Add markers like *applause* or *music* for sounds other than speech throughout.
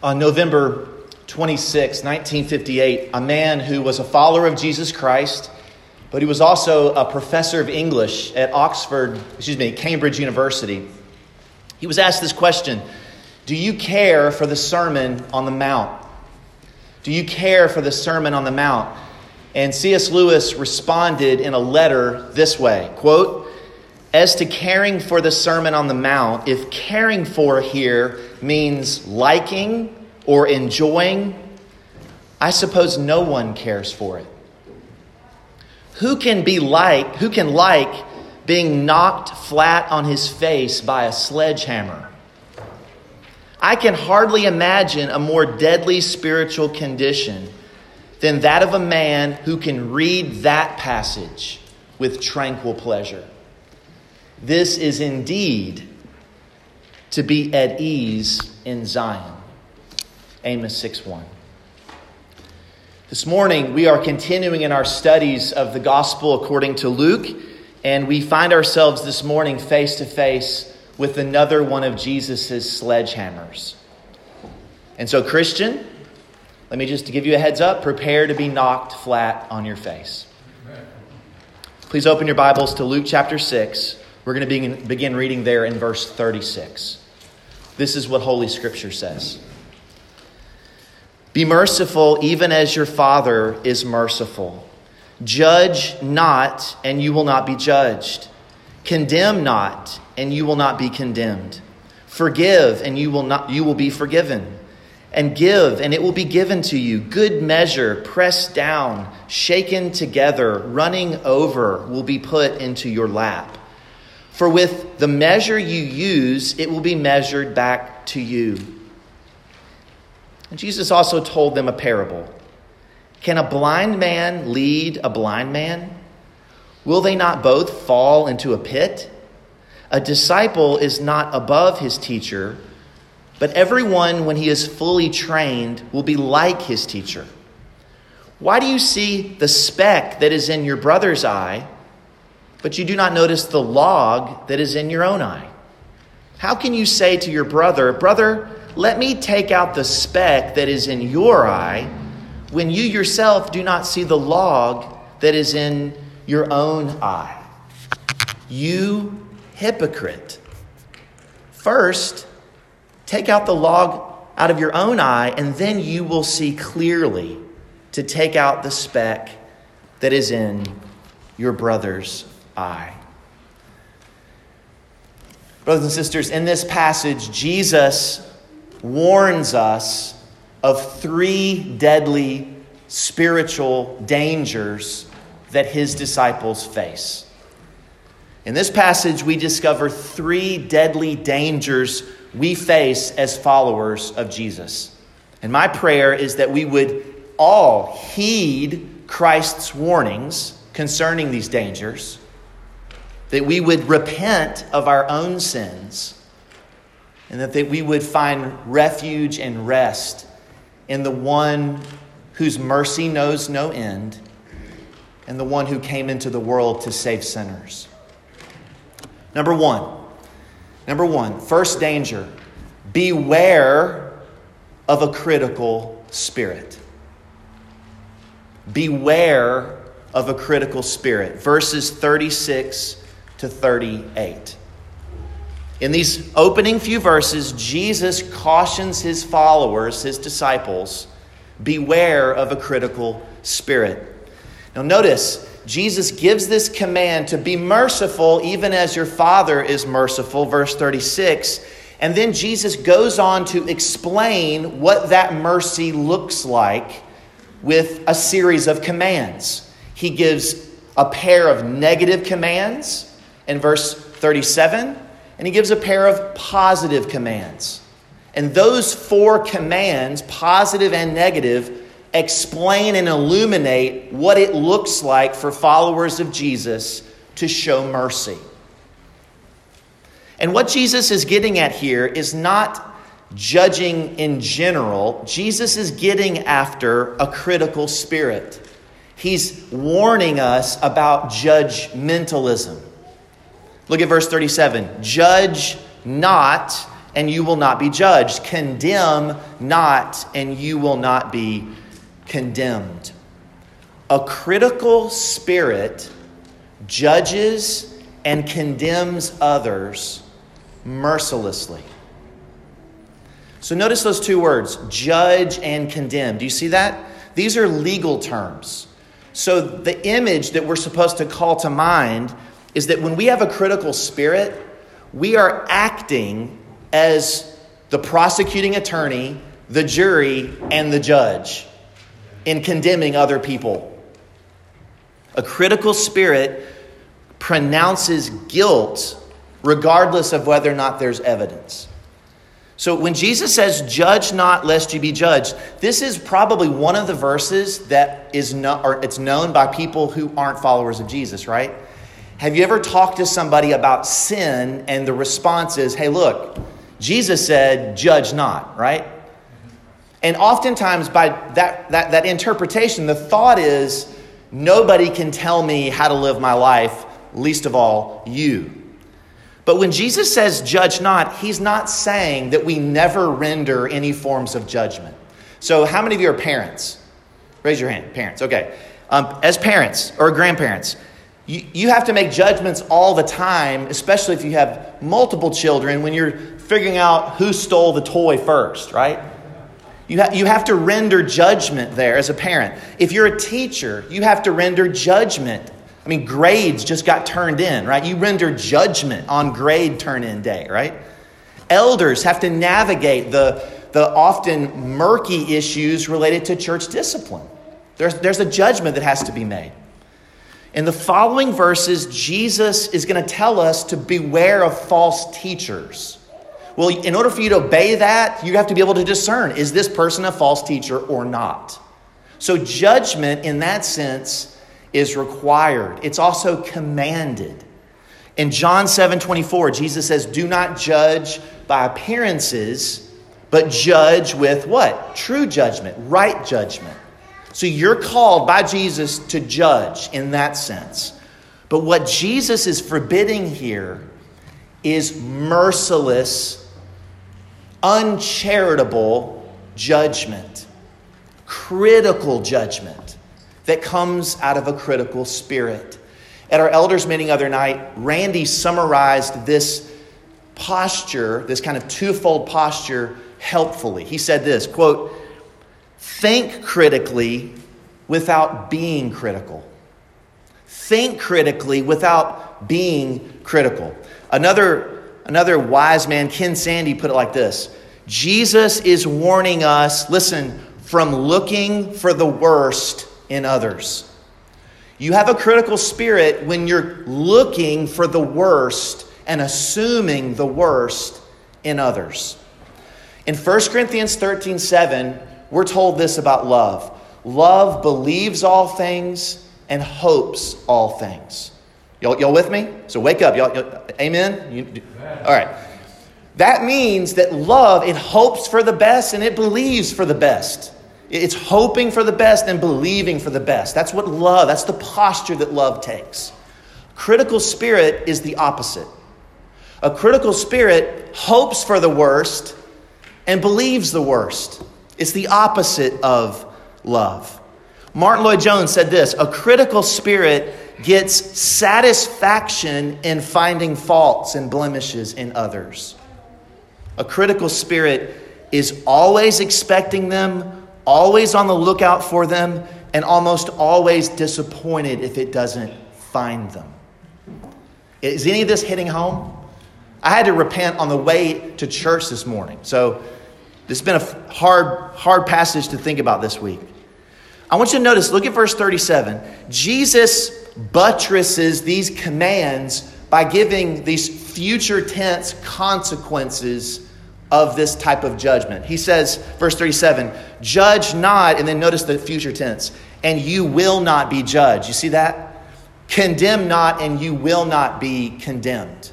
On November 26, 1958, a man who was a follower of Jesus Christ, but he was also a professor of English at Oxford, excuse me, Cambridge University. He was asked this question Do you care for the Sermon on the Mount? Do you care for the Sermon on the Mount? And C.S. Lewis responded in a letter this way quote, As to caring for the Sermon on the Mount, if caring for here means liking or enjoying, I suppose no one cares for it. Who can be like, who can like being knocked flat on his face by a sledgehammer? I can hardly imagine a more deadly spiritual condition than that of a man who can read that passage with tranquil pleasure. This is indeed to be at ease in Zion. Amos 6 1. This morning, we are continuing in our studies of the gospel according to Luke, and we find ourselves this morning face to face with another one of Jesus' sledgehammers. And so, Christian, let me just give you a heads up prepare to be knocked flat on your face. Please open your Bibles to Luke chapter 6. We're going to begin, reading there in verse 36. This is what Holy Scripture says. Be merciful, even as your Father is merciful. Judge not, and you will not be judged. Condemn not, and you will not be condemned. Forgive, and you will, not, you will be forgiven. And give, and it will be given to you. Good measure, pressed down, shaken together, running over, will be put into your lap. For with the measure you use, it will be measured back to you. And Jesus also told them a parable. Can a blind man lead a blind man? Will they not both fall into a pit? A disciple is not above his teacher, but everyone, when he is fully trained, will be like his teacher. Why do you see the speck that is in your brother's eye, but you do not notice the log that is in your own eye? How can you say to your brother, Brother, let me take out the speck that is in your eye when you yourself do not see the log that is in your own eye. You hypocrite. First, take out the log out of your own eye, and then you will see clearly to take out the speck that is in your brother's eye. Brothers and sisters, in this passage, Jesus warns us of three deadly spiritual dangers that his disciples face. In this passage, we discover three deadly dangers we face as followers of Jesus. And my prayer is that we would all heed Christ's warnings concerning these dangers, that we would repent of our own sins and that, that we would find refuge and rest in the one whose mercy knows no end and the one who came into the world to save sinners. Number one, number one, first danger beware of a critical spirit. Beware of a critical spirit. Verses 36 to 38. In these opening few verses, Jesus cautions his followers, his disciples, beware of a critical spirit. Now, notice, Jesus gives this command to be merciful even as your Father is merciful, verse 36. And then Jesus goes on to explain what that mercy looks like with a series of commands. He gives a pair of negative commands in verse 37 and he gives a pair of positive commands. And those four commands, positive and negative, explain and illuminate what it looks like for followers of Jesus to show mercy. And what Jesus is getting at here is not judging in general, Jesus is getting after a critical spirit. He's warning us about judgmentalism. Look at verse 37. Judge not, and you will not be judged. Condemn not, and you will not be condemned. A critical spirit judges and condemns others mercilessly. So notice those two words judge and condemn. Do you see that? These are legal terms. So the image that we're supposed to call to mind is that when we have a critical spirit, we are acting as the prosecuting attorney, the jury, and the judge in condemning other people. A critical spirit pronounces guilt regardless of whether or not there's evidence. So when Jesus says, "Judge not, lest you be judged," this is probably one of the verses that is not, or it's known by people who aren't followers of Jesus, right? Have you ever talked to somebody about sin and the response is, "Hey, look, Jesus said, "Judge not," right? And oftentimes, by that, that, that interpretation, the thought is, nobody can tell me how to live my life, least of all you. But when Jesus says, judge not, he's not saying that we never render any forms of judgment. So, how many of you are parents? Raise your hand, parents. Okay. Um, as parents or grandparents, you, you have to make judgments all the time, especially if you have multiple children, when you're figuring out who stole the toy first, right? You, ha- you have to render judgment there as a parent. If you're a teacher, you have to render judgment I mean, grades just got turned in, right? You render judgment on grade turn in day, right? Elders have to navigate the, the often murky issues related to church discipline. There's, there's a judgment that has to be made. In the following verses, Jesus is going to tell us to beware of false teachers. Well, in order for you to obey that, you have to be able to discern is this person a false teacher or not? So, judgment in that sense is required, it's also commanded. In John 7 24, Jesus says, Do not judge by appearances, but judge with what? True judgment, right judgment. So you're called by Jesus to judge in that sense. But what Jesus is forbidding here is merciless, uncharitable judgment, critical judgment that comes out of a critical spirit. At our elders' meeting other night, Randy summarized this posture, this kind of twofold posture, helpfully. He said this quote, think critically without being critical. Think critically without being critical. Another, another wise man, Ken Sande, put it like this Jesus is warning us, listen, from looking for the worst in others. You have a critical spirit when you're looking for the worst and assuming the worst in others. In 1 Corinthians 13 7, we're told this about love love believes all things and hopes all things. Y'all, y'all with me? So wake up. Y'all, y'all amen? You, all right. That means that love, it hopes for the best and it believes for the best. It's hoping for the best and believing for the best. That's what love, that's the posture that love takes. Critical spirit is the opposite. A critical spirit hopes for the worst and believes the worst. It's the opposite of love. Martyn Lloyd-Jones said this A critical spirit gets satisfaction in finding faults and blemishes in others. A critical spirit is always expecting them always on the lookout for them, and almost always disappointed if it doesn't find them. Is any of this hitting home? I had to repent on the way to church this morning. So this has been a hard, hard passage to think about this week. I want you to notice, look at verse 37. Jesus buttresses these commands by giving these future tense consequences of this type of judgment. He says, verse 37, judge not, and then notice the future tense, and you will not be judged. You see that? Condemn not, and you will not be condemned.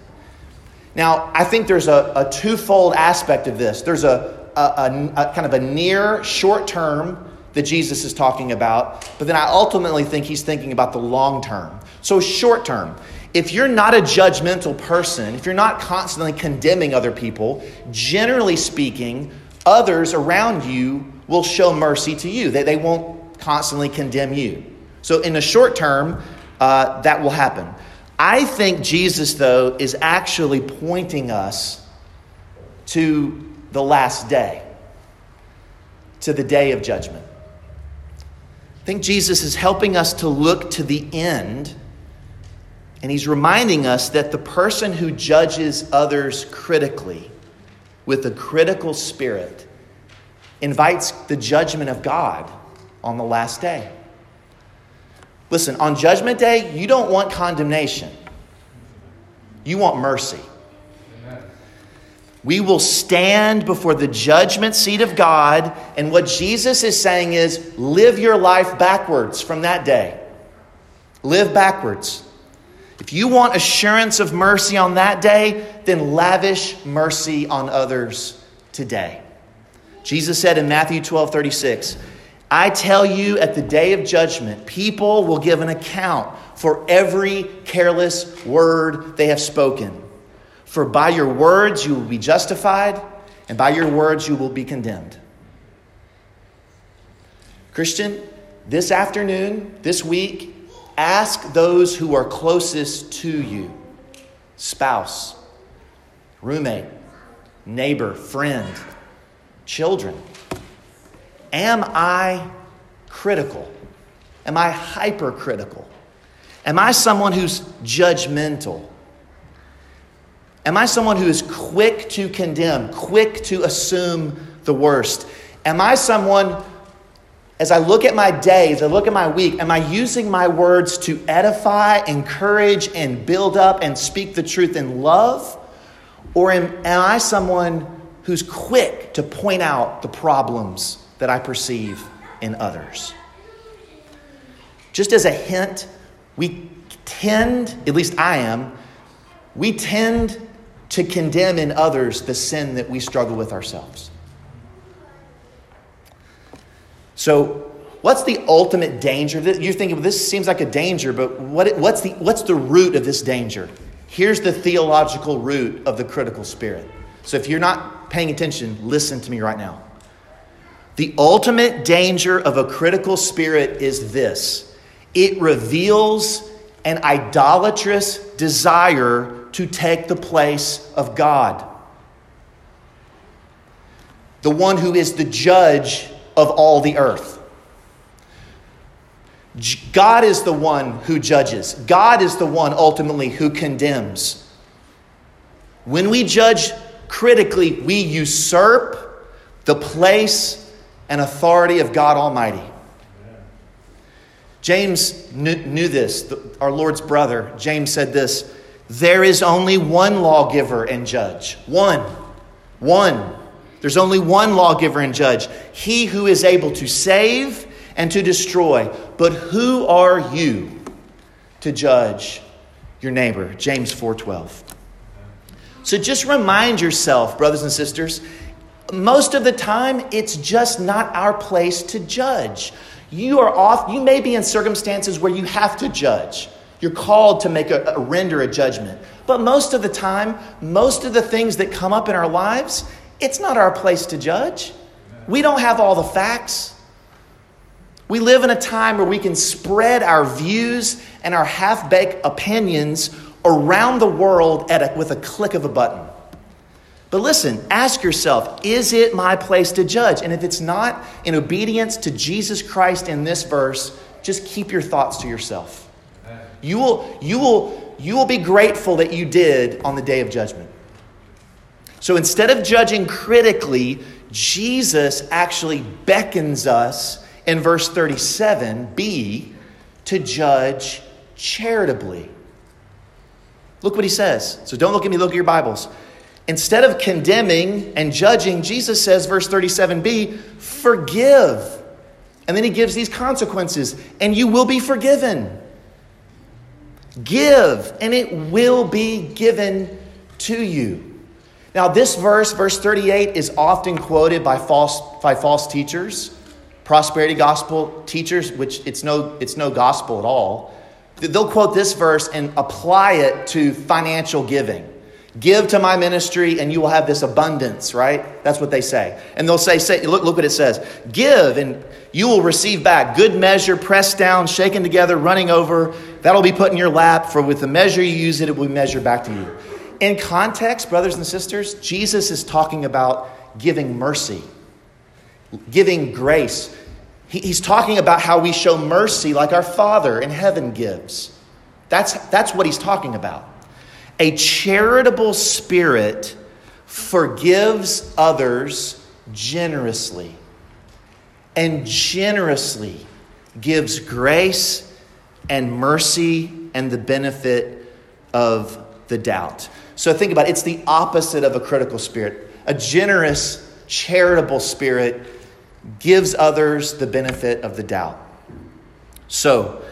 Now, I think there's a, a twofold aspect of this. There's a, a, a, a kind of a near short term that Jesus is talking about, but then I ultimately think he's thinking about the long term. So, short term, if you're not a judgmental person, if you're not constantly condemning other people, generally speaking, others around you will show mercy to you. They, they won't constantly condemn you. So, in the short term, uh, that will happen. I think Jesus, though, is actually pointing us to the last day, to the day of judgment. I think Jesus is helping us to look to the end and he's reminding us that the person who judges others critically with a critical spirit invites the judgment of God on the last day. Listen, on Judgment Day, you don't want condemnation, you want mercy. We will stand before the judgment seat of God, and what Jesus is saying is live your life backwards from that day. Live backwards. If you want assurance of mercy on that day, then lavish mercy on others today. Jesus said in Matthew 12 36, I tell you, at the day of judgment, people will give an account for every careless word they have spoken. For by your words you will be justified, and by your words you will be condemned. Christian, this afternoon, this week, Ask those who are closest to you spouse, roommate, neighbor, friend, children. Am I critical? Am I hypercritical? Am I someone who's judgmental? Am I someone who is quick to condemn, quick to assume the worst? Am I someone as I look at my day, as I look at my week, am I using my words to edify, encourage, and build up and speak the truth in love? Or am, am I someone who's quick to point out the problems that I perceive in others? Just as a hint, we tend, at least I am, we tend to condemn in others the sin that we struggle with ourselves. So, what's the ultimate danger? You're thinking, well, this seems like a danger, but what, what's, the, what's the root of this danger? Here's the theological root of the critical spirit. So, if you're not paying attention, listen to me right now. The ultimate danger of a critical spirit is this it reveals an idolatrous desire to take the place of God. The one who is the judge of all the earth. God is the one who judges. God is the one ultimately who condemns. When we judge critically, we usurp the place and authority of God Almighty. James knew this, our Lord's brother. James said this There is only one lawgiver and judge. One. One. There's only one lawgiver and judge, he who is able to save and to destroy. But who are you to judge your neighbor? James 4:12. So just remind yourself, brothers and sisters, most of the time it's just not our place to judge. You are off, you may be in circumstances where you have to judge. You're called to make a, a render a judgment. But most of the time, most of the things that come up in our lives, it's not our place to judge. We don't have all the facts. We live in a time where we can spread our views and our half baked opinions around the world a, with a click of a button. But listen, ask yourself is it my place to judge? And if it's not, in obedience to Jesus Christ in this verse, just keep your thoughts to yourself. You will, you will, you will be grateful that you did on the day of judgment. So instead of judging critically, Jesus actually beckons us in verse 37b to judge charitably. Look what he says. So don't look at me, look at your Bibles. Instead of condemning and judging, Jesus says, verse 37b, forgive. And then he gives these consequences, and you will be forgiven. Give, and it will be given to you. Now, this verse, verse 38, is often quoted by false, by false teachers, prosperity gospel teachers, which it's no, it's no gospel at all. they'll quote this verse and apply it to financial giving. Give to my ministry and you will have this abundance, right? That's what they say. And they'll say, say look, look what it says. Give and you will receive back good measure, pressed down, shaken together, running over. That'll be put in your lap, for with the measure you use it, it will be measured back to you. In context, brothers and sisters, Jesus is talking about giving mercy, giving grace. he's talking about how we show mercy like our Father in heaven gives. That's, that's what he's talking about. A charitable spirit forgives others generously and generously gives grace and mercy and the benefit of the doubt. So think about it. It's the opposite of a critical spirit. A generous, charitable spirit gives others the benefit of the doubt. So,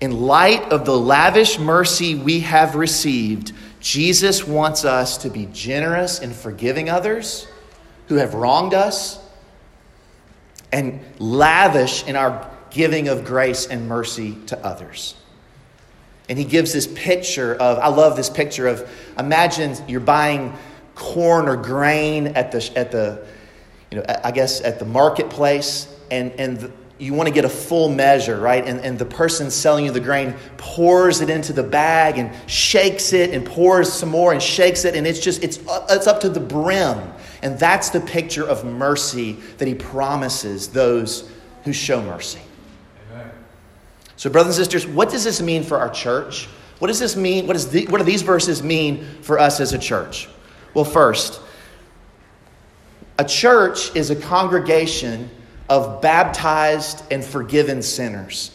in light of the lavish mercy we have received, Jesus wants us to be generous in forgiving others who have wronged us and lavish in our giving of grace and mercy to others. And he gives this picture of, I love this picture of, imagine you're buying corn or grain at the, at the you know, I guess at the marketplace, and, and the, you want to get a full measure, right? And, and the person selling you the grain pours it into the bag and shakes it and pours some more and shakes it, and it's just, it's, it's up to the brim. And that's the picture of mercy that he promises those who show mercy. So, brothers and sisters, what does this mean for our church? What does this mean? What, is the, what do these verses mean for us as a church? Well, first, a church is a congregation of baptized and forgiven sinners.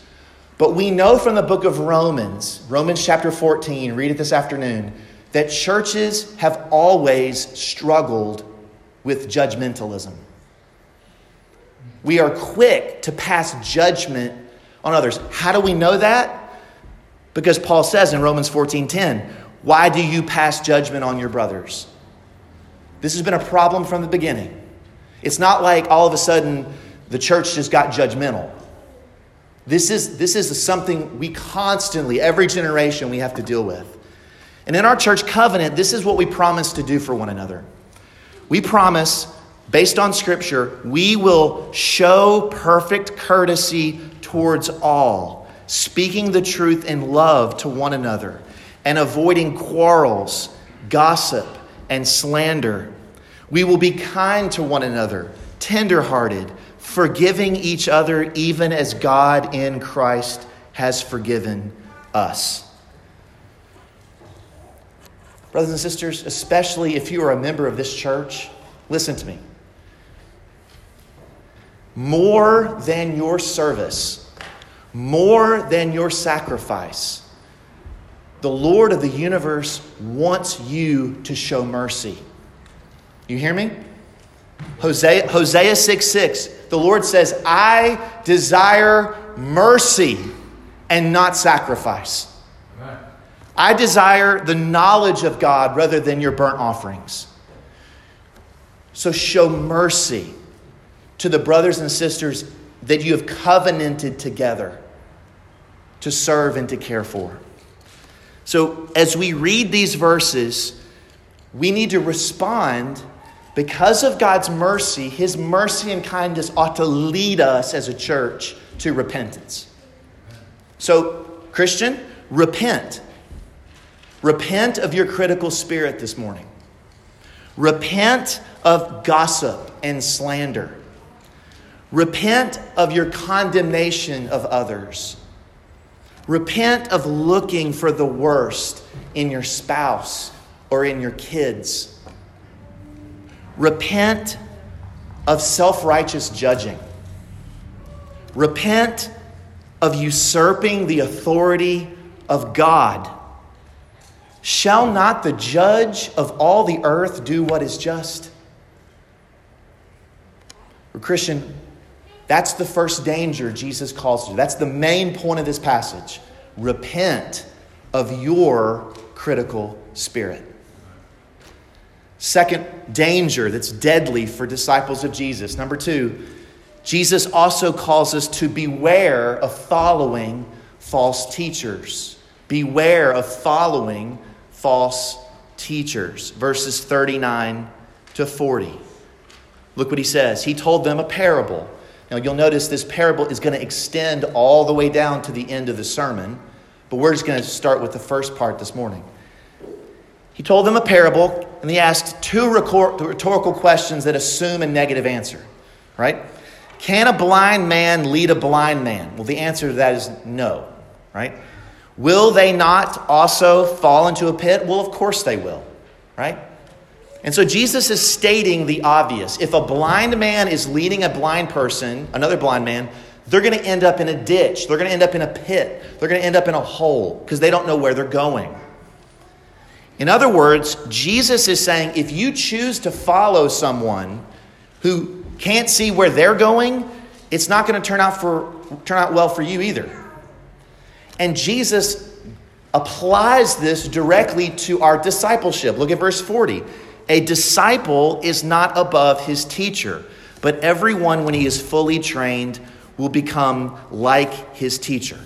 But we know from the book of Romans, Romans chapter 14, read it this afternoon, that churches have always struggled with judgmentalism. We are quick to pass judgment on others. How do we know that? Because Paul says in Romans 14:10, "Why do you pass judgment on your brothers?" This has been a problem from the beginning. It's not like all of a sudden the church just got judgmental. This is, this is something we constantly, every generation, we have to deal with. And in our church covenant, this is what we promise to do for one another. We promise, based on Scripture, we will show perfect courtesy towards all, speaking the truth in love to one another, and avoiding quarrels, gossip, and slander. We will be kind to one another, tenderhearted, forgiving each other, even as God in Christ has forgiven us. Brothers and sisters, especially if you are a member of this church, listen to me. More than your service, more than your sacrifice, the Lord of the universe wants you to show mercy. You hear me? Hosea, Hosea 6 6. The Lord says, I desire mercy and not sacrifice. I desire the knowledge of God rather than your burnt offerings. So show mercy to the brothers and sisters that you have covenanted together to serve and to care for. So as we read these verses, we need to respond because of God's mercy, His mercy and kindness ought to lead us as a church to repentance. So, Christian, repent. Repent of your critical spirit this morning. Repent of gossip and slander. Repent of your condemnation of others. Repent of looking for the worst in your spouse or in your kids Repent of self righteous judging. Repent of usurping the authority of God. Shall not the judge of all the earth do what is just? Christian, that's the first danger Jesus calls to. That's the main point of this passage. Repent of your critical spirit. Second danger that's deadly for disciples of Jesus. Number two, Jesus also calls us to beware of following false teachers. Beware of following false teachers. Verses 39 to 40. Look what he says. He told them a parable. Now, you'll notice this parable is going to extend all the way down to the end of the sermon, but we're just going to start with the first part this morning. He told them a parable, and he asked two rhetorical questions that assume a negative answer, right? Can a blind man lead a blind man? Well, the answer to that is no, right? Will they not also fall into a pit? Well, of course they will, right? And so Jesus is stating the obvious. If a blind man is leading a blind person, another blind man, they're going to end up in a ditch. They're going to end up in a pit. They're going to end up in a hole because they don't know where they're going. In other words, Jesus is saying if you choose to follow someone who can't see where they're going, it's not going to turn out for turn out well for you either. And Jesus applies this directly to our discipleship. Look at verse 40. A disciple is not above his teacher, but everyone, when he is fully trained, will become like his teacher.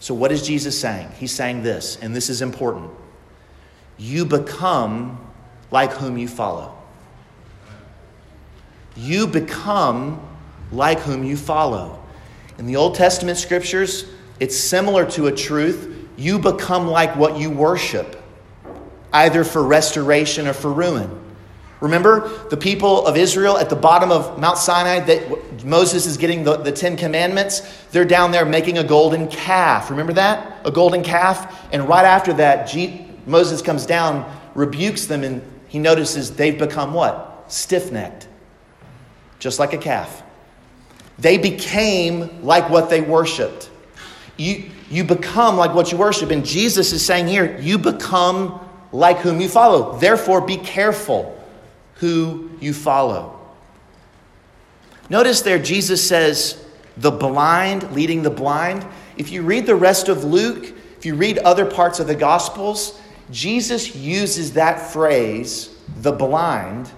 So, what is Jesus saying? He's saying this, and this is important. You become like whom you follow. You become like whom you follow. In the Old Testament scriptures, it's similar to a truth. You become like what you worship, either for restoration or for ruin. Remember the people of Israel at the bottom of Mount Sinai that Moses is getting the, the Ten Commandments? They're down there making a golden calf. Remember that? A golden calf. And right after that, G- Moses comes down, rebukes them, and he notices they've become what? Stiff necked, just like a calf. They became like what they worshiped. You, you become like what you worship. And Jesus is saying here, you become like whom you follow. Therefore, be careful who you follow. Notice there, Jesus says, the blind leading the blind. If you read the rest of Luke, if you read other parts of the Gospels, Jesus uses that phrase, the blind,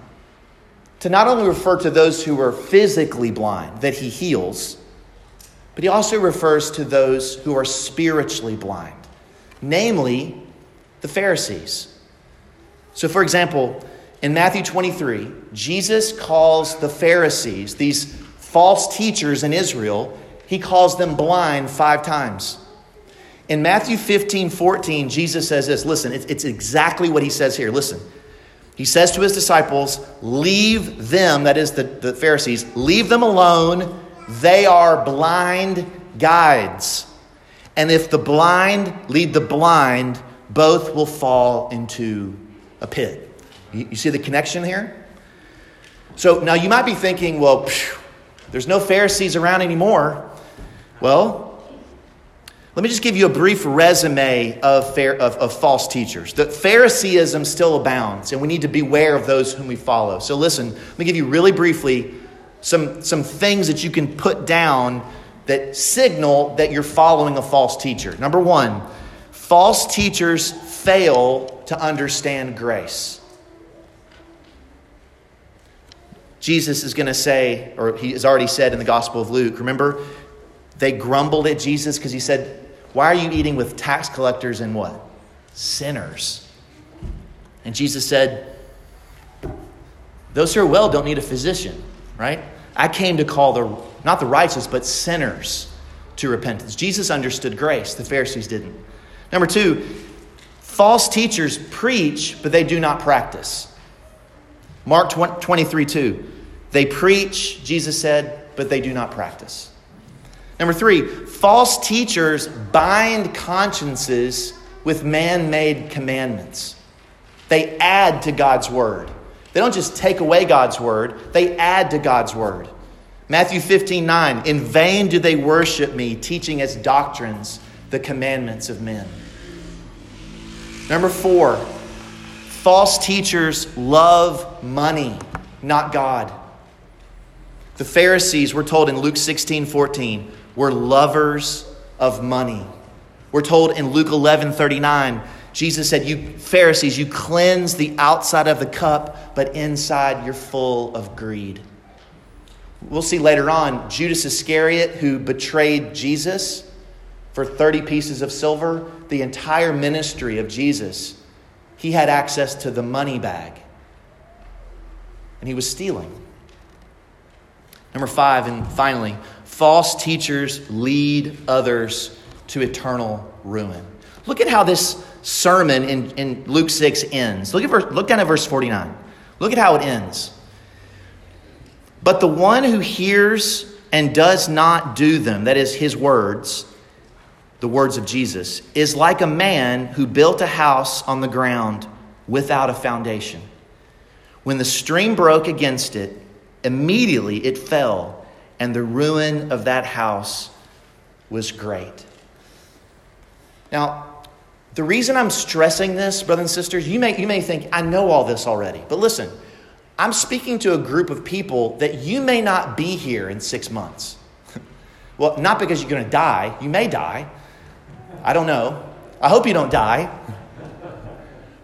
to not only refer to those who are physically blind, that he heals, but he also refers to those who are spiritually blind, namely the Pharisees. So, for example, in Matthew 23, Jesus calls the Pharisees, these false teachers in Israel, he calls them blind five times. In Matthew 15, 14, Jesus says this. Listen, it's, it's exactly what he says here. Listen. He says to his disciples, Leave them, that is the, the Pharisees, leave them alone. They are blind guides. And if the blind lead the blind, both will fall into a pit. You, you see the connection here? So now you might be thinking, well, phew, there's no Pharisees around anymore. Well, let me just give you a brief resume of, of, of, false teachers. The Phariseeism still abounds, and we need to beware of those whom we follow. So, listen, let me give you really briefly some, some things that you can put down that signal that you're following a false teacher. Number one, false teachers fail to understand grace. Jesus is going to say, or he has already said in the Gospel of Luke, remember, they grumbled at Jesus because he said, Why are you eating with tax collectors and what? Sinners. And Jesus said, Those who are well don't need a physician, right? I came to call the, not the righteous, but sinners to repentance. Jesus understood grace, the Pharisees didn't. Number two, false teachers preach, but they do not practice. Mark 23 2. They preach, Jesus said, but they do not practice. Number three, false teachers bind consciences with man made commandments. They add to God's word. They don't just take away God's word, they add to God's word. Matthew 15, 9. In vain do they worship me, teaching as doctrines the commandments of men. Number four, false teachers love money, not God. The Pharisees, we're told in Luke 16 14, were lovers of money. We're told in Luke 11 39, Jesus said, You Pharisees, you cleanse the outside of the cup, but inside you're full of greed. We'll see later on Judas Iscariot, who betrayed Jesus, for 30 pieces of silver, the entire ministry of Jesus, he had access to the money bag. And he was stealing. Number five, and finally, false teachers lead others to eternal ruin. Look at how this sermon in, in Luke 6 ends. Look, at verse, look down at verse 49. Look at how it ends. But the one who hears and does not do them, that is his words, the words of Jesus, is like a man who built a house on the ground without a foundation. When the stream broke against it, immediately it fell, and the ruin of that house was great. Now, the reason I'm stressing this, brothers and sisters, you may, you may think, I know all this already. But listen, I'm speaking to a group of people that you may not be here in six months. *laughs* well, not because you're going to die, you may die. I don't know. I hope you don't die. *laughs*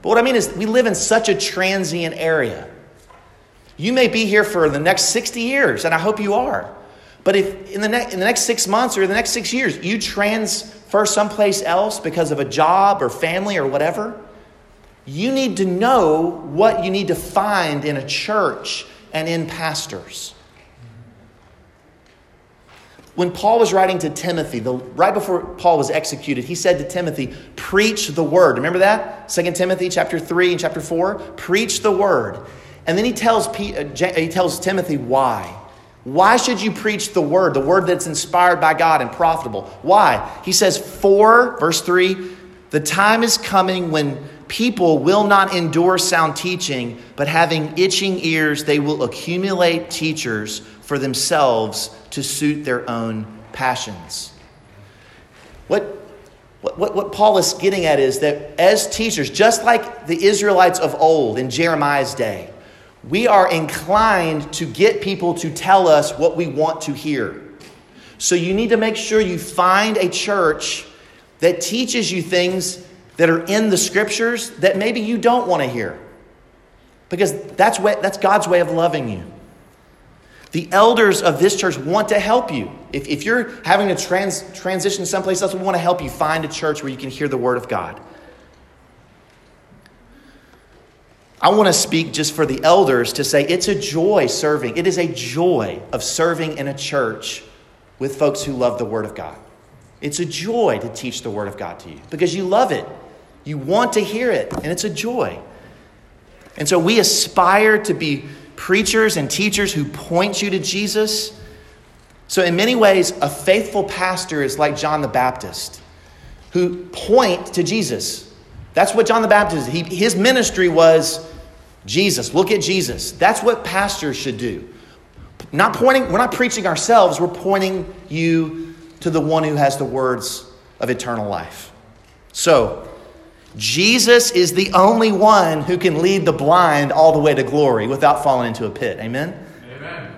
But what I mean is, we live in such a transient area. You may be here for the next 60 years, and I hope you are. But if in the, ne- in the next six months or the next six years, you transfer someplace else because of a job or family or whatever, you need to know what you need to find in a church and in pastors. When Paul was writing to Timothy, the, right before Paul was executed, he said to Timothy, Preach the word. Remember that? 2 Timothy chapter 3 and chapter 4? Preach the word. And then he tells, uh, he tells Timothy why. Why should you preach the word, the word that's inspired by God and profitable? Why? He says, For, verse 3, the time is coming when people will not endure sound teaching, but having itching ears, they will accumulate teachers for themselves to suit their own passions. What, what, what Paul is getting at is that as teachers, just like the Israelites of old in Jeremiah's day, we are inclined to get people to tell us what we want to hear. So you need to make sure you find a church that teaches you things that are in the scriptures that maybe you don't want to hear. Because that's, what, that's God's way of loving you. The elders of this church want to help you. If, if you're having to trans, transition someplace else, we want to help you find a church where you can hear the word of God. I want to speak just for the elders to say it's a joy serving. It is a joy of serving in a church with folks who love the Word of God. It's a joy to teach the Word of God to you because you love it. You want to hear it, and it's a joy. And so we aspire to be preachers and teachers who point you to Jesus. So, in many ways, a faithful pastor is like John the Baptist, who point to Jesus. That's what John the Baptist he, his ministry was Jesus. Look at Jesus. That's what pastors should do. Not pointing, we're not preaching ourselves, we're pointing you to the one who has the words of eternal life. So, Jesus is the only one who can lead the blind all the way to glory without falling into a pit. Amen? Amen.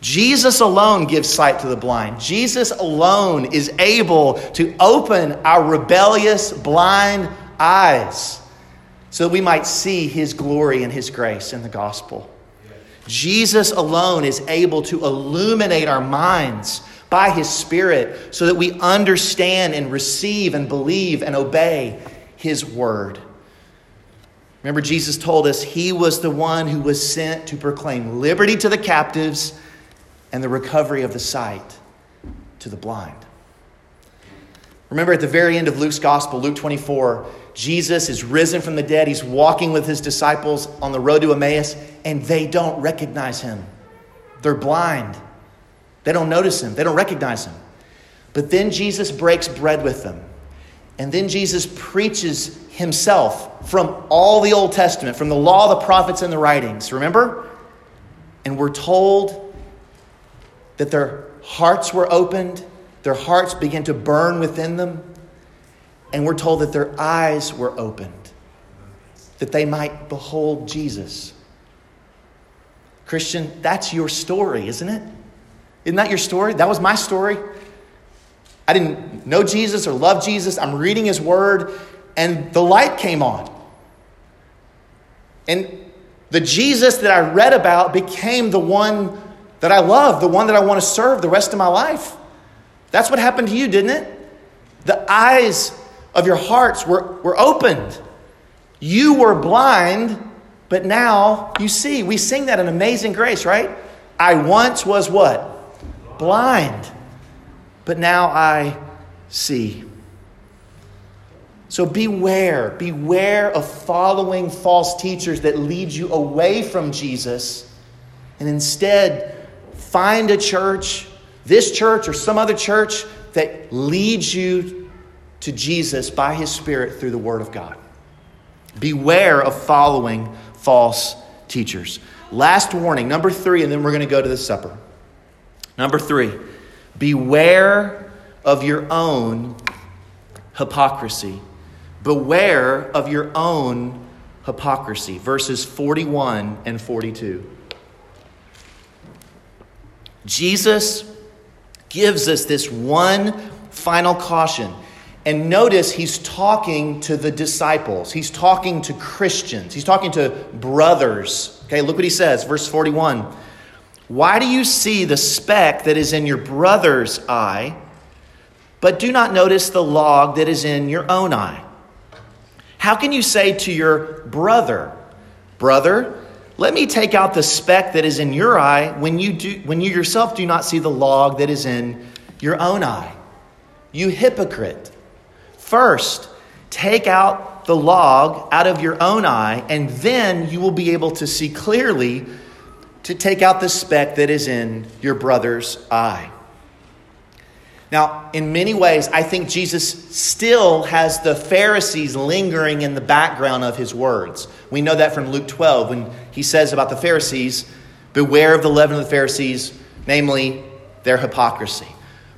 Jesus alone gives sight to the blind. Jesus alone is able to open our rebellious, blind eyes so that we might see his glory and his grace in the gospel. Jesus alone is able to illuminate our minds by his Spirit so that we understand and receive and believe and obey his word. Remember, Jesus told us he was the one who was sent to proclaim liberty to the captives and the recovery of the sight to the blind. Remember, at the very end of Luke's gospel, Luke 24, Jesus is risen from the dead. He's walking with his disciples on the road to Emmaus, and they don't recognize him. They're blind. They don't notice him, they don't recognize him. But then Jesus breaks bread with them. And then Jesus preaches himself from all the Old Testament, from the law, the prophets, and the writings. Remember? And we're told that their hearts were opened, their hearts began to burn within them, and we're told that their eyes were opened, that they might behold Jesus. Christian, that's your story, isn't it? Isn't that your story? That was my story. I didn't know Jesus or love Jesus. I'm reading his word, and the light came on. And the Jesus that I read about became the one that I love, the one that I want to serve the rest of my life. That's what happened to you, didn't it? The eyes of your hearts were, were opened. You were blind, but now you see. We sing that in Amazing Grace, right? I once was what? Blind, but now I see. So beware, beware of following false teachers that lead you away from Jesus and instead find a church, this church or some other church that leads you to Jesus by his Spirit through the Word of God. Beware of following false teachers. Last warning, number three, and then we're going to go to the supper. Number three, beware of your own hypocrisy. Beware of your own hypocrisy. Verses 41 and 42. Jesus gives us this one final caution. And notice he's talking to the disciples. He's talking to Christians. He's talking to brothers. Okay, look what he says, verse 41. Why do you see the speck that is in your brother's eye, but do not notice the log that is in your own eye? How can you say to your brother, Brother, let me take out the speck that is in your eye when you, do, when you yourself do not see the log that is in your own eye? You hypocrite. First, take out the log out of your own eye, and then you will be able to see clearly to take out the speck that is in your brother's eye. Now, in many ways, I think Jesus still has the Pharisees lingering in the background of his words. We know that from Luke 12 when he says about the Pharisees, Beware of the leaven of the Pharisees, namely their hypocrisy.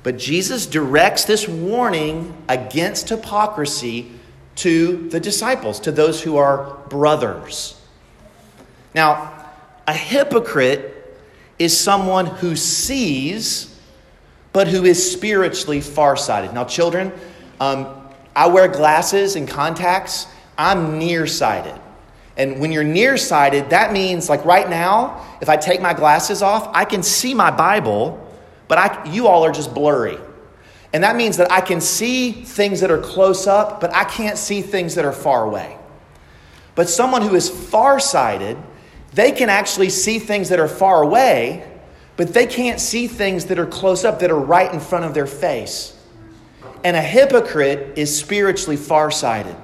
But Jesus directs this warning against hypocrisy to the disciples, to those who are brothers. Now, a hypocrite is someone who sees but who is spiritually farsighted. Now, children, um, I wear glasses and contacts. I'm nearsighted. And when you're nearsighted, that means, like right now, if I take my glasses off, I can see my Bible, but I, you all are just blurry. And that means that I can see things that are close up, but I can't see things that are far away. But someone who is farsighted, they can actually see things that are far away, but they can't see things that are close up, that are right in front of their face. And a hypocrite is spiritually farsighted.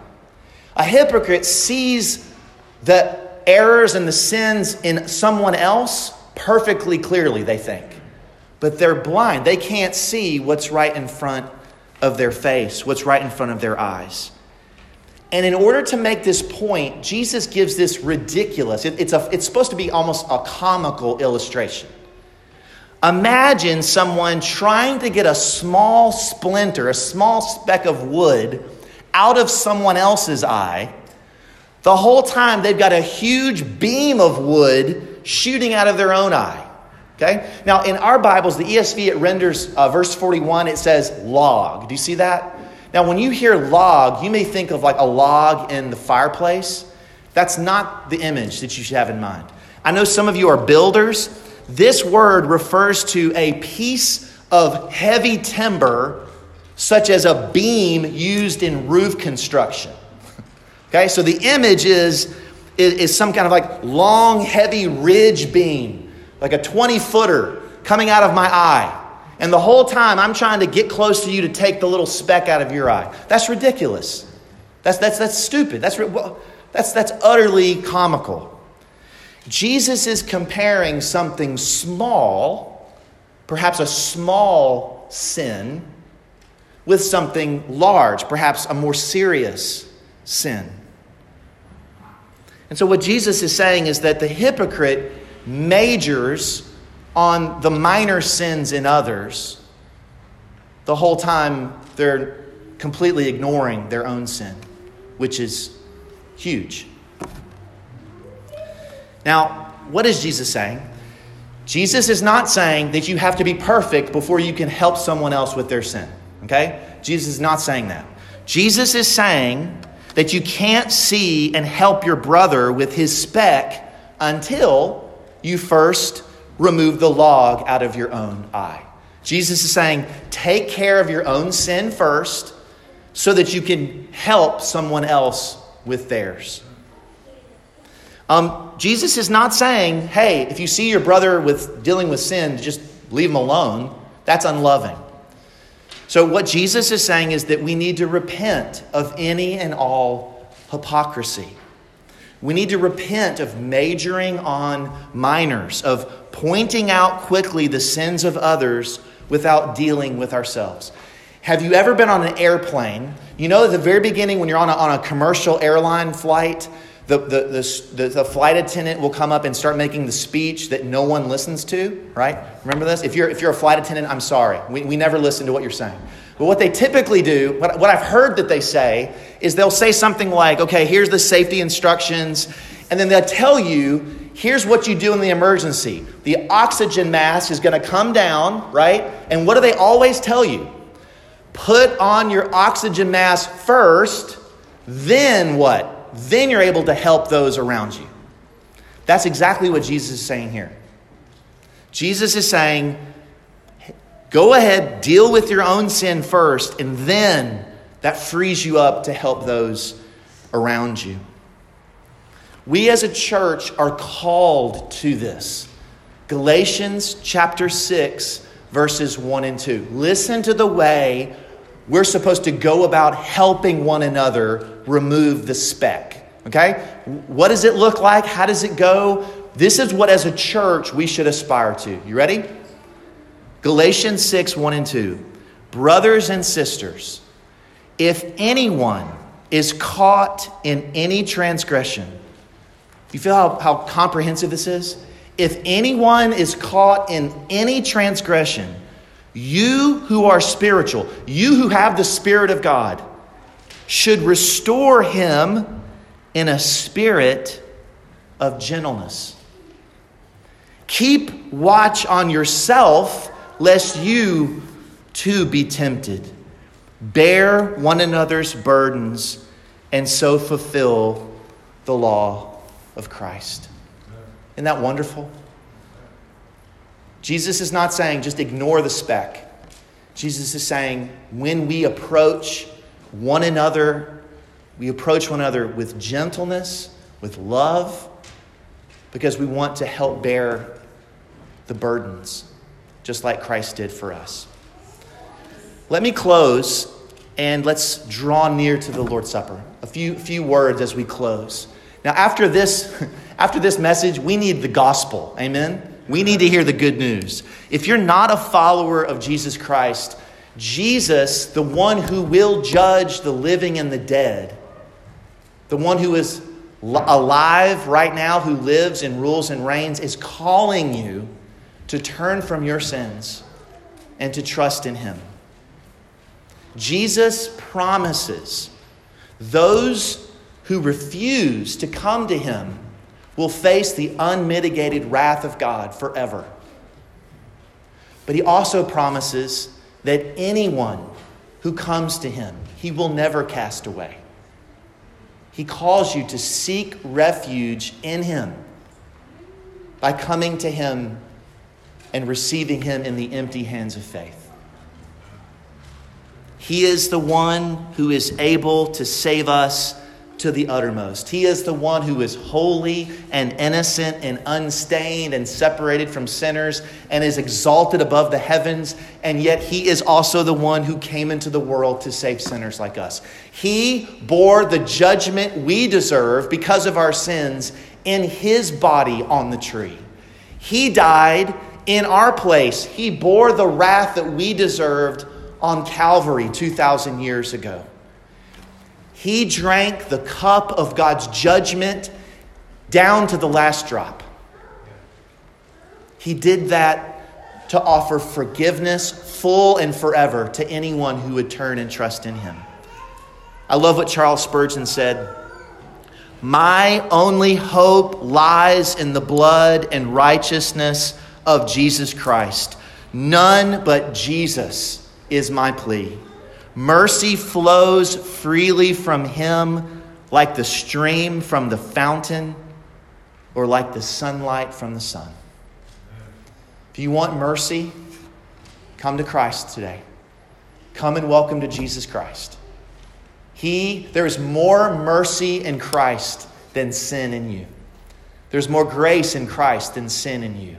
A hypocrite sees the errors and the sins in someone else perfectly clearly, they think. But they're blind. They can't see what's right in front of their face, what's right in front of their eyes. And in order to make this point, Jesus gives this ridiculous, it, it's, a, it's supposed to be almost a comical illustration. Imagine someone trying to get a small splinter, a small speck of wood out of someone else's eye. The whole time they've got a huge beam of wood shooting out of their own eye. Okay? Now, in our Bibles, the ESV, it renders uh, verse 41, it says log. Do you see that? Now, when you hear log, you may think of like a log in the fireplace. That's not the image that you should have in mind. I know some of you are builders. This word refers to a piece of heavy timber, such as a beam used in roof construction. *laughs* Okay, so the image is, is, is some kind of like long, heavy ridge beam, like a 20 footer coming out of my eye. And the whole time I'm trying to get close to you to take the little speck out of your eye. That's ridiculous. That's, that's, that's stupid. That's, that's, that's utterly comical. Jesus is comparing something small, perhaps a small sin, with something large, perhaps a more serious sin. And so, what Jesus is saying is that the hypocrite majors on the minor sins in others the whole time they're completely ignoring their own sin, which is huge. Now, what is Jesus saying? Jesus is not saying that you have to be perfect before you can help someone else with their sin. Okay? Jesus is not saying that. Jesus is saying that you can't see and help your brother with his speck until you first remove the log out of your own eye. Jesus is saying, take care of your own sin first so that you can help someone else with theirs. Um, Jesus is not saying, hey, if you see your brother with dealing with sin, just leave him alone. That's unloving. So, what Jesus is saying is that we need to repent of any and all hypocrisy. We need to repent of majoring on minors, of pointing out quickly the sins of others without dealing with ourselves. Have you ever been on an airplane? You know, at the very beginning, when you're on a, on a commercial airline flight, the, the, the, the, flight attendant will come up and start making the speech that no one listens to, right? Remember this? If you're, if you're a flight attendant, I'm sorry. We, we never listen to what you're saying. But what they typically do, what, what I've heard that they say, is they'll say something like, okay, here's the safety instructions, and then they'll tell you, here's what you do in the emergency. The oxygen mask is going to come down, right? And what do they always tell you? Put on your oxygen mask first, then what? then you're able to help those around you. That's exactly what Jesus is saying here. Jesus is saying, go ahead, deal with your own sin first, and then that frees you up to help those around you. We as a church are called to this. Galatians chapter 6, verses 1 and 2. Listen to the way we're supposed to go about helping one another remove the speck. Okay? What does it look like? How does it go? This is what, as a church, we should aspire to. You ready? Galatians 6 1 and 2. Brothers and sisters, if anyone is caught in any transgression, you feel how, how comprehensive this is? If anyone is caught in any transgression, you who are spiritual, you who have the Spirit of God, should restore him in a spirit of gentleness. Keep watch on yourself, lest you too be tempted. Bear one another's burdens, and so fulfill the law of Christ. Isn't that wonderful? Jesus is not saying just ignore the speck. Jesus is saying when we approach one another, we approach one another with gentleness, with love, because we want to help bear the burdens, just like Christ did for us. Let me close and let's draw near to the Lord's Supper. A few, few words as we close. Now, after this, *laughs* after this message, we need the gospel. Amen? We need to hear the good news. If you're not a follower of Jesus Christ, Jesus, the one who will judge the living and the dead, the one who is alive right now, who lives and rules and reigns, is calling you to turn from your sins and to trust in him. Jesus promises those who refuse to come to him will face the unmitigated wrath of God forever. But he also promises that anyone who comes to him, he will never cast away. He calls you to seek refuge in him by coming to him and receiving him in the empty hands of faith. He is the one who is able to save us to the uttermost. He is the one who is holy and innocent and unstained and separated from sinners and is exalted above the heavens. And yet, He is also the one who came into the world to save sinners like us. He bore the judgment we deserve because of our sins in His body on the tree. He died in our place, He bore the wrath that we deserved on Calvary 2,000 years ago. He drank the cup of God's judgment down to the last drop. He did that to offer forgiveness full and forever to anyone who would turn and trust in him. I love what Charles Spurgeon said. My only hope lies in the blood and righteousness of Jesus Christ. None but Jesus is my plea. Mercy flows freely from him like the stream from the fountain or like the sunlight from the sun. If you want mercy, come to Christ today. Come and welcome to Jesus Christ. He, there is more mercy in Christ than sin in you. There's more grace in Christ than sin in you.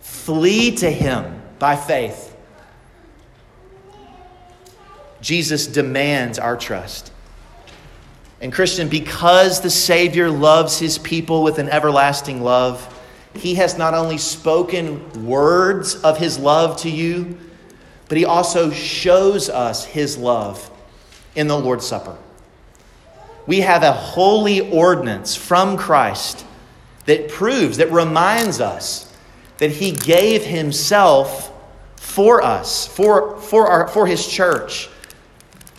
Flee to Him by faith. Jesus demands our trust. And, Christian, because the Savior loves His people with an everlasting love, He has not only spoken words of His love to you, but He also shows us His love in the Lord's Supper. We have a holy ordinance from Christ that proves, that reminds us that He gave Himself for us, for, for, our, for His church,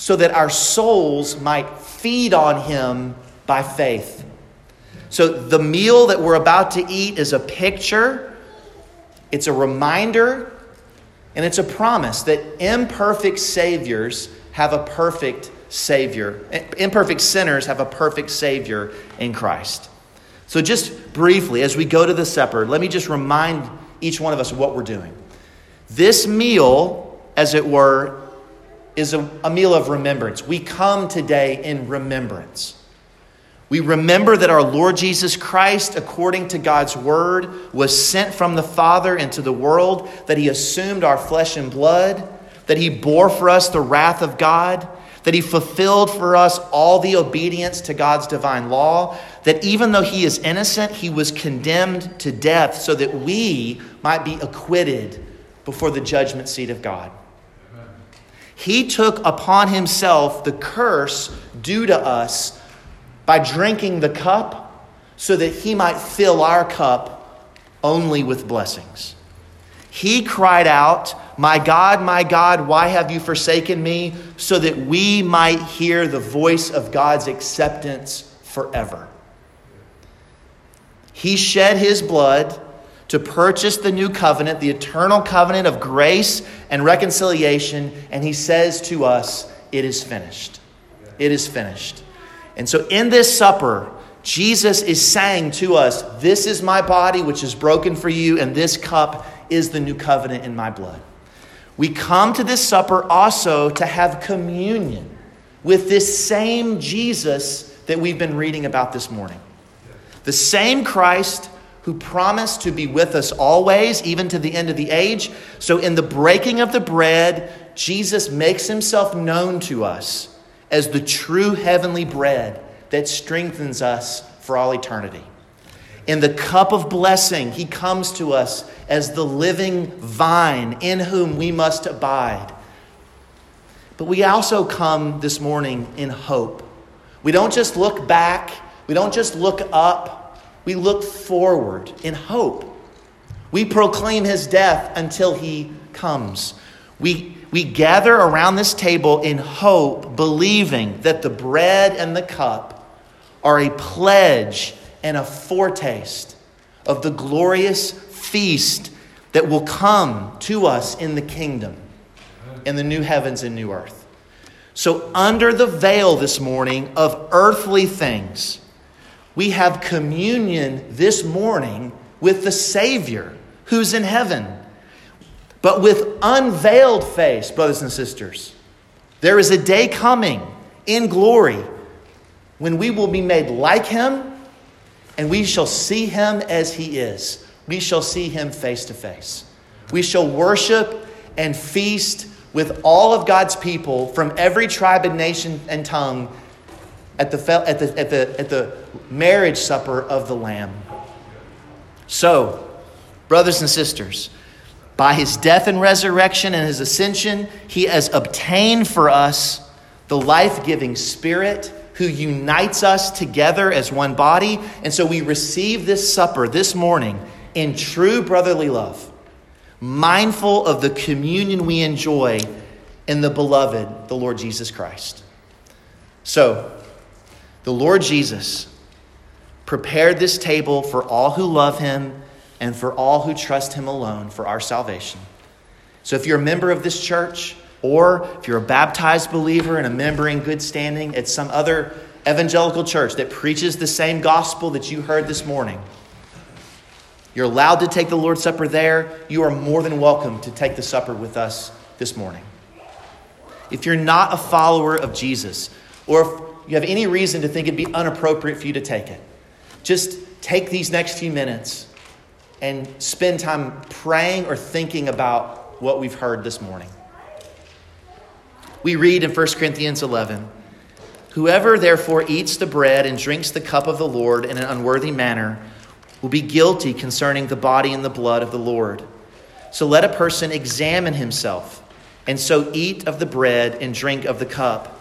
so that our souls might feed on Him by faith. So the meal that we're about to eat is a picture, it's a reminder, and it's a promise that imperfect Saviors have a perfect Savior. Imperfect sinners have a perfect Savior in Christ. So, just briefly, as we go to the supper, let me just remind each one of us what we're doing. This meal, as it were, is a, a meal of remembrance. We come today in remembrance. We remember that our Lord Jesus Christ, according to God's word, was sent from the Father into the world, that he assumed our flesh and blood, that he bore for us the wrath of God that he fulfilled for us all the obedience to God's divine law, that even though he is innocent, he was condemned to death so that we might be acquitted before the judgment seat of God. He took upon himself the curse due to us by drinking the cup so that he might fill our cup only with blessings. He cried out, My God, my God, why have you forsaken me? So that we might hear the voice of God's acceptance forever. He shed his blood to purchase the new covenant, the eternal covenant of grace and reconciliation, and he says to us, It is finished. It is finished. And so in this supper, Jesus is saying to us, This is my body, which is broken for you, and this cup is the new covenant in my blood. We come to this supper also to have communion with this same Jesus that we've been reading about this morning. The same Christ who promised to be with us always, even to the end of the age. So, in the breaking of the bread, Jesus makes himself known to us as the true heavenly bread that strengthens us for all eternity. In the cup of blessing, he comes to us as the living vine in whom we must abide. But we also come this morning in hope. We don't just look back, we don't just look up, we look forward in hope. We proclaim his death until he comes. We, we gather around this table in hope, believing that the bread and the cup are a pledge and a foretaste of the glorious feast that will come to us in the kingdom, in the new heavens and new earth. So, under the veil this morning of earthly things, we have communion this morning with the Savior who's in heaven. But with unveiled face, brothers and sisters, there is a day coming in glory when we will be made like Him and we shall see him as he is. We shall see him face to face. We shall worship and feast with all of God's people from every tribe and nation and tongue at the, at the, at the, at the marriage supper of the Lamb. So, brothers and sisters, by his death and resurrection and his ascension, he has obtained for us the life giving Spirit who unites us together as one body. And so we receive this supper this morning in true brotherly love, mindful of the communion we enjoy in the beloved, the Lord Jesus Christ. So, the Lord Jesus prepared this table for all who love him and for all who trust him alone for our salvation. So, if you're a member of this church, or if you're a baptized believer and a member in good standing at some other evangelical church that preaches the same gospel that you heard this morning, you're allowed to take the Lord's Supper there. You are more than welcome to take the supper with us this morning. If you're not a follower of Jesus, or if you have any reason to think it'd be inappropriate for you to take it, just take these next few minutes and spend time praying or thinking about what we've heard this morning. We read in 1 Corinthians 11 Whoever therefore eats the bread and drinks the cup of the Lord in an unworthy manner will be guilty concerning the body and the blood of the Lord. So let a person examine himself, and so eat of the bread and drink of the cup.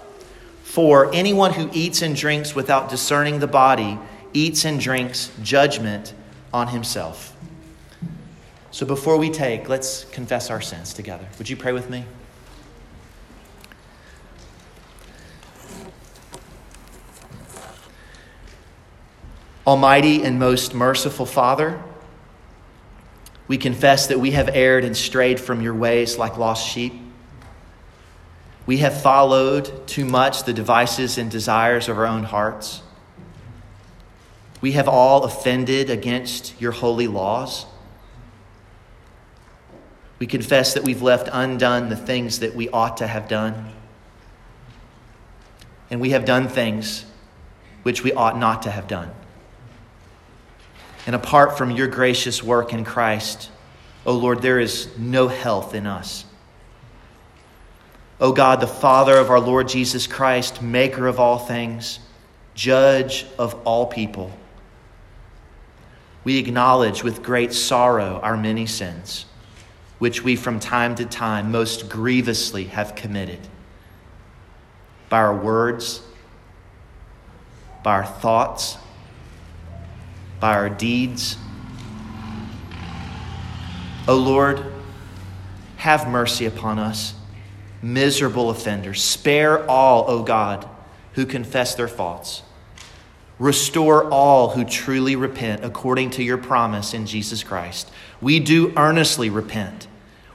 For anyone who eats and drinks without discerning the body eats and drinks judgment on himself. So before we take, let's confess our sins together. Would you pray with me? Almighty and most merciful Father, we confess that we have erred and strayed from your ways like lost sheep. We have followed too much the devices and desires of our own hearts. We have all offended against your holy laws. We confess that we've left undone the things that we ought to have done. And we have done things which we ought not to have done. And apart from your gracious work in Christ, O oh Lord, there is no health in us. O God, the Father of our Lord Jesus Christ, maker of all things, judge of all people, we acknowledge with great sorrow our many sins, which we from time to time most grievously have committed. By our words, by our thoughts, by our deeds. O Lord, have mercy upon us, miserable offenders. Spare all, O God, who confess their faults. Restore all who truly repent according to your promise in Jesus Christ. We do earnestly repent.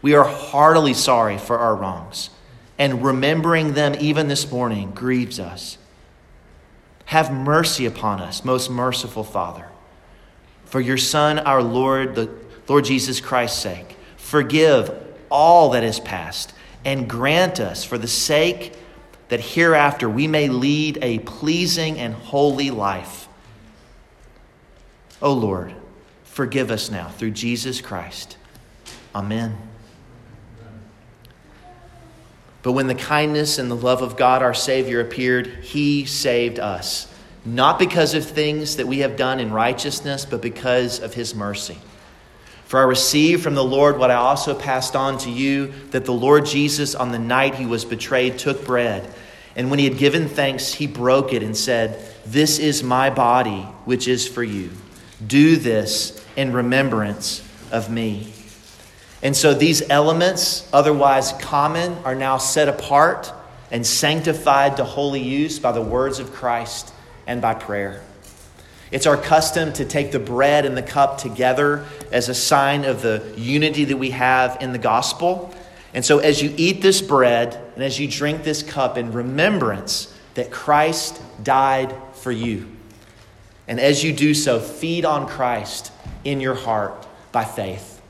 We are heartily sorry for our wrongs, and remembering them even this morning grieves us. Have mercy upon us, most merciful Father for your Son, our Lord, the Lord Jesus Christ's sake. Forgive all that is past and grant us, for the sake that hereafter we may lead a pleasing and holy life. O Lord, forgive us now through Jesus Christ. Amen. But when the kindness and the love of God our Savior appeared, He saved us not because of things that we have done in righteousness, but because of his mercy. For I received from the Lord what I also passed on to you that the Lord Jesus, on the night he was betrayed, took bread. And when he had given thanks, he broke it and said, This is my body, which is for you. Do this in remembrance of me. And so these elements, otherwise common, are now set apart and sanctified to holy use by the words of Christ and by prayer. It's our custom to take the bread and the cup together as a sign of the unity that we have in the gospel. And so, as you eat this bread and as you drink this cup in remembrance that Christ died for you, and as you do so, feed on Christ in your heart by faith.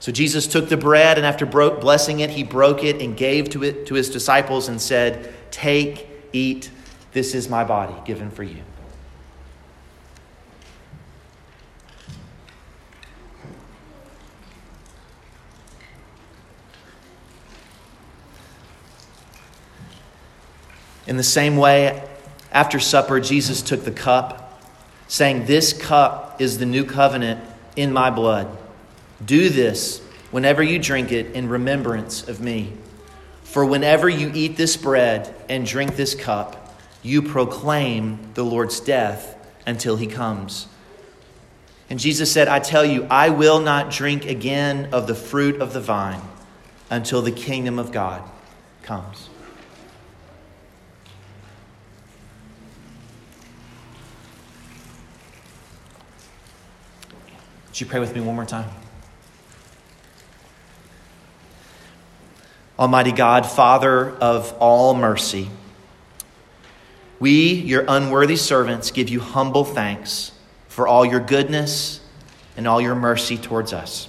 So, Jesus took the bread, and after blessing it, he broke it and gave to it to his disciples and said, Take, eat, this is my body given for you. In the same way, after supper, Jesus took the cup, saying, This cup is the new covenant in my blood. Do this whenever you drink it in remembrance of me. For whenever you eat this bread and drink this cup, you proclaim the Lord's death until he comes. And Jesus said, I tell you, I will not drink again of the fruit of the vine until the kingdom of God comes. Would you pray with me one more time? Almighty God, Father of all mercy, we, your unworthy servants, give you humble thanks for all your goodness and all your mercy towards us.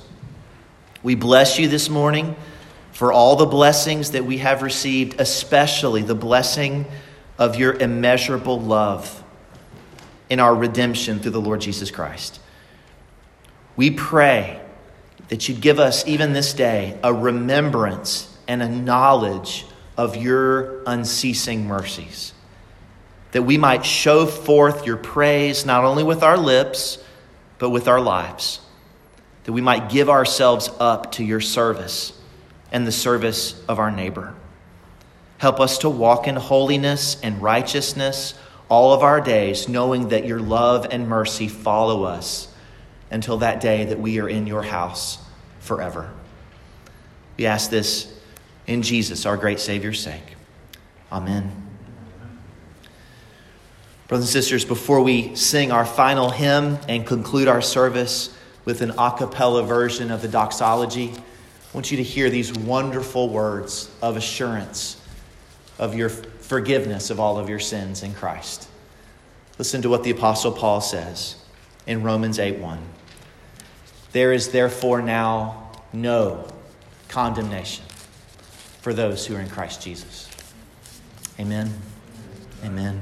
We bless you this morning for all the blessings that we have received, especially the blessing of your immeasurable love in our redemption through the Lord Jesus Christ. We pray that you'd give us, even this day, a remembrance and a knowledge of your unceasing mercies. That we might show forth your praise not only with our lips, but with our lives. That we might give ourselves up to your service and the service of our neighbor. Help us to walk in holiness and righteousness all of our days, knowing that your love and mercy follow us until that day that we are in your house forever. We ask this in Jesus, our great Savior's sake. Amen. Brothers and sisters, before we sing our final hymn and conclude our service with an a cappella version of the doxology, I want you to hear these wonderful words of assurance of your forgiveness of all of your sins in Christ. Listen to what the Apostle Paul says in Romans 8 1. There is therefore now no condemnation for those who are in Christ Jesus. Amen. Amen.